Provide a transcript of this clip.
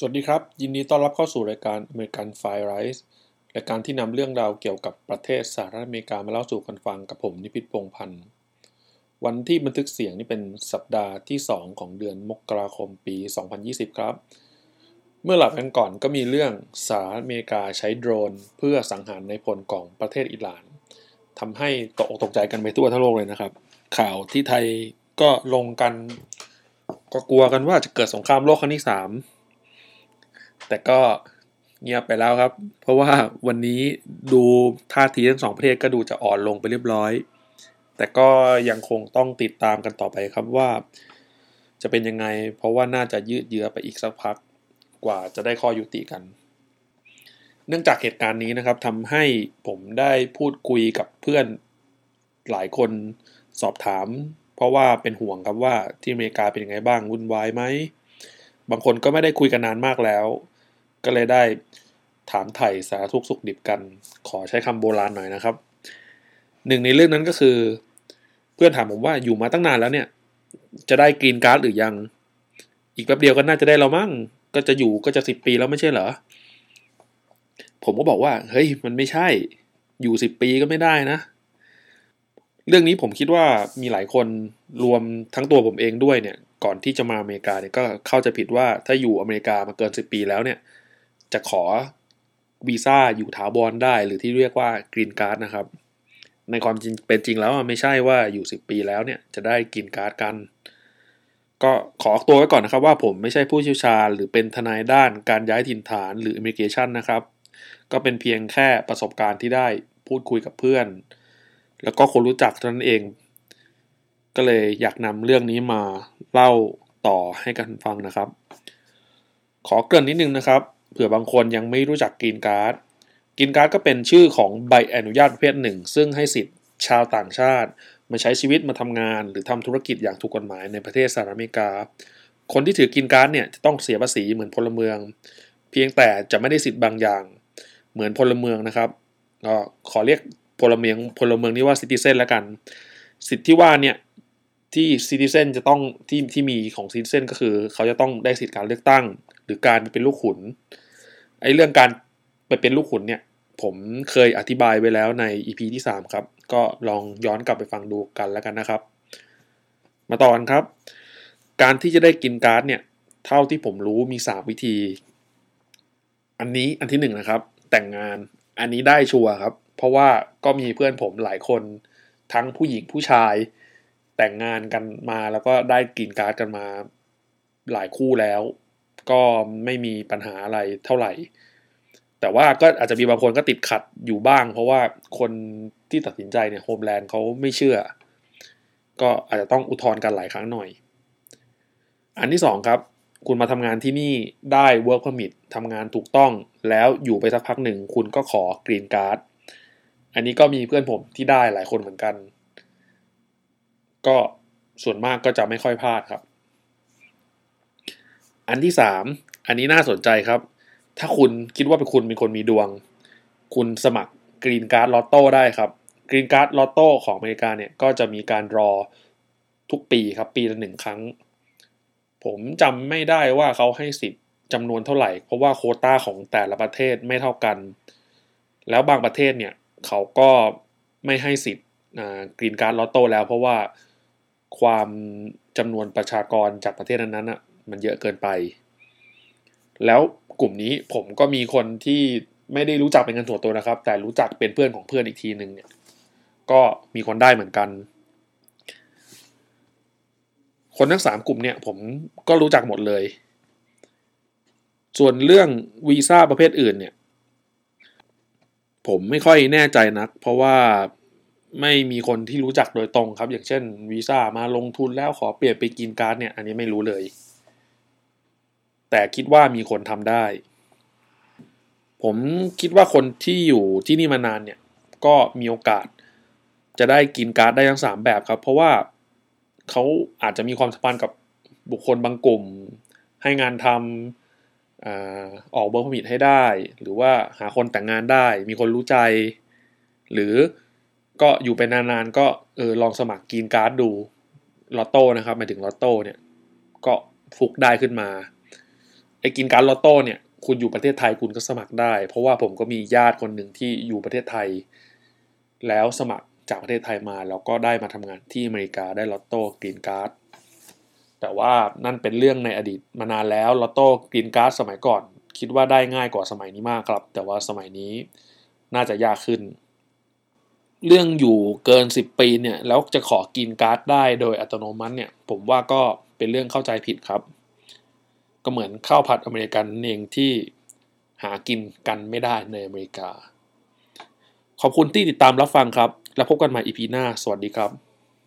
สวัสดีครับ ยินดีต้อนรับเข้าสู่รายการ American Fire Rise รายการที่นำเรื่องราวเกี่ยวกับประเทศสหรัฐอเมริกามาเล่าสู่กันฟังกับผมนิพิษพงพันธ์วันที่บันทึกเสียงนี่เป็นสัปดาห์ที่ 2 ของเดือนมกราคมปี 2020 ครับ เมื่อหลับกันก่อนก็มีเรื่องสหรัฐอเมริกาใช้โดรน เพื่อสังหารในพลของประเทศอิหร่านทำให้ตกอกตกใจกันไปทั่วทั้งโลกเลยนะครับ ข่าวที่ไทยก็ลงกัน ก็กลัวกันว่าจะเกิดสงครามโลกครั้งที่สาม แต่ก็เงียบไปแล้วครับ เพราะว่าวันนี้ดูท่าทีทั้งสองประเทศก็ดูจะอ่อนลงไปเรียบร้อย แต่ก็ยังคงต้องติดตามกันต่อไปครับว่า จะเป็นยังไง เพราะว่าน่าจะยืดเยื้อไปอีกสักพักกว่าจะได้ข้อยุติกัน เนื่องจากเหตุการณ์นี้นะครับทำให้ผมได้พูดคุยกับเพื่อนหลายคนสอบถาม เพราะว่าเป็นห่วงครับว่าที่อเมริกาเป็นยังไงบ้างวุ่นวายไหมบางคนก็ไม่ได้คุยกันนานมากแล้ว ก็เลยได้ถามไถ่สารทุกสุขดิบกัน ขอใช้คำโบราณหน่อยนะครับ หนึ่งในเรื่องนั้นก็คือ เพื่อนถามผมว่าอยู่มาตั้งนานแล้วเนี่ย จะได้กรีนการ์ดหรือยัง อีกแป๊บเดียวก็น่าจะได้เรามั่ง ก็จะอยู่ก็จะสิบปีแล้วไม่ใช่เหรอ ผมก็บอกว่า เฮ้ย มันไม่ใช่ อยู่สิบปีก็ไม่ได้นะ เรื่องนี้ผมคิดว่ามีหลายคนรวมทั้งตัวผมเองด้วยเนี่ย ก่อนที่จะมาอเมริกาเนี่ยก็เข้าใจผิดว่าถ้าอยู่อเมริกามาเกิน10ปีแล้วเนี่ย จะขอวีซ่าอยู่ถาวรได้ หรือที่เรียกว่ากรีนการ์ดนะครับ ในความจริงเป็นจริงแล้วไม่ใช่ว่าอยู่ 10 ปีแล้วเนี่ยจะได้กรีนการ์ดกัน ก็ออกตัวไว้ก่อนนะครับว่าผมไม่ใช่ผู้เชี่ยวชาญ หรือเป็นทนายด้านการย้ายถิ่นฐานหรือ immigration นะครับ ก็เป็นเพียงแค่ประสบการณ์ที่ได้พูดคุยกับเพื่อน แล้วก็คนรู้จักเท่านั้นเอง ก็เลยอยากนำเรื่องนี้มาเล่าต่อให้กันฟังนะครับ ขอเกริ่นนิดนึงนะครับ ผื่อบางคนยังไม่รู้จักกินการ์ดกินการ์ดก็เป็นชื่อของใบอนุญาตประเภทหนึ่ง ซึ่งให้สิทธิ์ชาวต่างชาติ มาใช้ชีวิตมาทำงาน หรือทำธุรกิจอย่างถูกกฎหมายในประเทศสหรัฐอเมริกา คนที่ถือกินการ์ดเนี่ยจะต้องเสียภาษีเหมือนพลเมือง เพียงแต่จะไม่ได้สิทธิ์บางอย่าง เหมือนพลเมืองนะครับก็ขอเรียกพลเมืองพลเมืองนี้ว่าซิติเซนแล้วกัน สิทธิ์ที่ว่าเนี่ยที่ซิติเซนจะต้องที่ที่มีของซิติเซนก็คือ เขาจะต้องได้สิทธิการเลือกตั้ง หรือการเป็นลูกขุน ไอ้เรื่องการไปเป็นลูกขุนเนี่ยผมเคยอธิบายไว้แล้วใน EP ที่ 3 ครับ ก็ลองย้อนกลับไปฟังดูกันแล้วกันนะครับ มาต่อกันครับ การที่จะได้กรีนการ์ดเนี่ย เท่าที่ผมรู้มี 3 วิธี อันนี้อันที่1นนะครับ แต่งงานอันนี้ได้ชัวร์ครับ เพราะว่าก็มีเพื่อนผมหลายคนทั้งผู้หญิงผู้ชาย แต่งงานกันมาแล้วก็ได้กรีนการ์ดกันมาหลายคู่แล้ว ก็ไม่มีปัญหาอะไรเท่าไหร่ แต่ว่าก็อาจจะมีบางคนก็ติดขัดอยู่บ้าง เพราะว่าคนที่ตัดสินใจเนี่ย Homeland เขาไม่เชื่อ ก็อาจจะต้องอุทธรณ์กันหลายครั้งหน่อย อันที่สองครับคุณมาทำงานที่นี่ได้ work permit ทำงานถูกต้องแล้วอยู่ไปสักพักหนึ่ง คุณก็ขอกรีนการ์ดอันนี้ก็มีเพื่อนผมที่ได้หลายคนเหมือนกัน ก็ส่วนมากก็จะไม่ค่อยพลาดครับ อันที่สามอันนี้น่าสนใจครับ ถ้าคุณคิดว่าเป็นคุณเป็นคนมีดวง คุณสมัครกรีนการ์ดลอตโต้ได้ครับกรีนการ์ดลอตโต้ของอเมริกาเนี่ยก็จะมีการรอทุกปีครับ ปีละหนึ่งครั้ง ผมจำไม่ได้ว่าเขาให้สิทธิ์จำนวนเท่าไหร่ เพราะว่าโควตาของแต่ละประเทศไม่เท่ากัน แล้วบางประเทศเนี่ยเขาก็ไม่ให้สิทธิ์กรีนการ์ดลอตโต้แล้ว เพราะว่าความจำนวนประชากรจากประเทศนั้นๆอะ มันเยอะเกินไป แล้วกลุ่มนี้ผมก็มีคนที่ไม่ได้รู้จักเป็นกันตัวตัวนะครับ แต่รู้จักเป็นเพื่อนของเพื่อนอีกทีหนึ่งเนี่ย ก็มีคนได้เหมือนกัน คนทั้งสามกลุ่มเนี่ย ผมก็รู้จักหมดเลย ส่วนเรื่องวีซ่าประเภทอื่นเนี่ย ผมไม่ค่อยแน่ใจนัก เพราะว่าไม่มีคนที่รู้จักโดยตรงครับ อย่างเช่นวีซ่ามาลงทุนแล้วขอเปลี่ยนไปกินการ์ดเนี่ย อันนี้ไม่รู้เลย แต่คิดว่ามีคนทำได้ ผมคิดว่าคนที่อยู่ที่นี่มานานเนี่ย ก็มีโอกาสจะได้กินการ์ดได้ทั้งสามแบบครับ เพราะว่าเขาอาจจะมีความสัมพันธ์กับบุคคลบางกลุ่ม ให้งานทำออกเบอร์พมิตให้ได้ หรือว่าหาคนแต่งงานได้ มีคนรู้ใจ หรือก็อยู่ไปนานๆก็เออลองสมัครกินการ์ดดูลอตโต้นะครับหมายถึงลอตโต้เนี่ย ก็ฟลุกได้ขึ้นมา ไอ้กรีนการ์ดลอตโต้เนี่ย คุณอยู่ประเทศไทยคุณก็สมัครได้ เพราะว่าผมก็มีญาติคนหนึ่งที่อยู่ประเทศไทย แล้วสมัครจากประเทศไทยมา แล้วก็ได้มาทำงานที่อเมริกาได้ลอตโต้กรีนการ์ดแต่ว่านั่นเป็นเรื่องในอดีตมานานแล้วลอตโต้กรีนการ์ดสมัยก่อน คิดว่าได้ง่ายกว่าสมัยนี้มากครับ แต่ว่าสมัยนี้น่าจะยากขึ้น เรื่องอยู่เกิน 10 ปีเนี่ยแล้วจะขอกินการ์ดได้โดยอัตโนมัติเนี่ย ผมว่าก็เป็นเรื่องเข้าใจผิดครับ ก็เหมือนข้าวผัดอเมริกันเองที่หากินกันไม่ได้ในอเมริกา ขอบคุณที่ติดตามรับฟังครับ แล้วพบกันใหม่ EP หน้า สวัสดีครับ